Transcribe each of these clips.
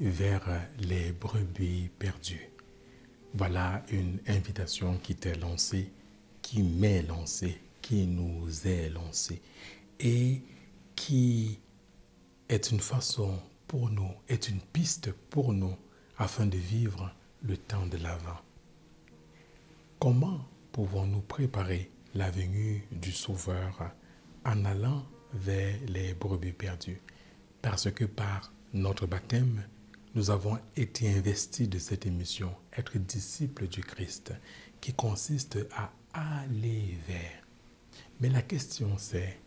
vers les brebis perdues. Voilà une invitation qui t'est lancée, qui m'est lancée, qui nous est lancée et qui est une façon pour nous, est une piste pour nous afin de vivre le temps de l'avant. Comment pouvons-nous préparer la venue du Sauveur en allant vers les brebis perdues? Parce que par notre baptême, nous avons été investis de cette émission, être disciples du Christ, qui consiste à aller vers. Mais la question c'est,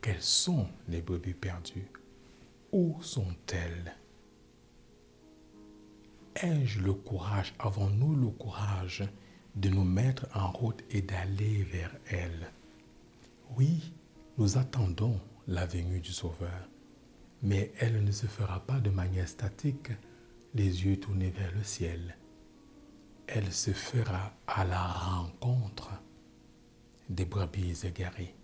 quelles sont les brebis perdues? Où sont-elles? Ai-je le courage, avons-nous le courage de nous mettre en route et d'aller vers elles? Oui, nous attendons la venue du Sauveur, mais elle ne se fera pas de manière statique, les yeux tournés vers le ciel. Elle se fera à la rencontre des brebis égarées.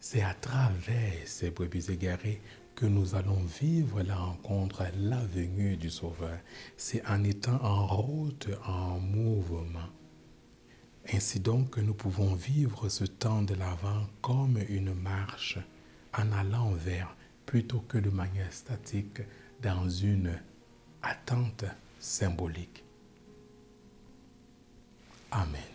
C'est à travers ces brebis égarées que nous allons vivre la rencontre, la venue du Sauveur. C'est en étant en route, en mouvement. Ainsi donc que nous pouvons vivre ce temps de l'avant comme une marche en allant vers plutôt que de manière statique dans une attente symbolique. Amen.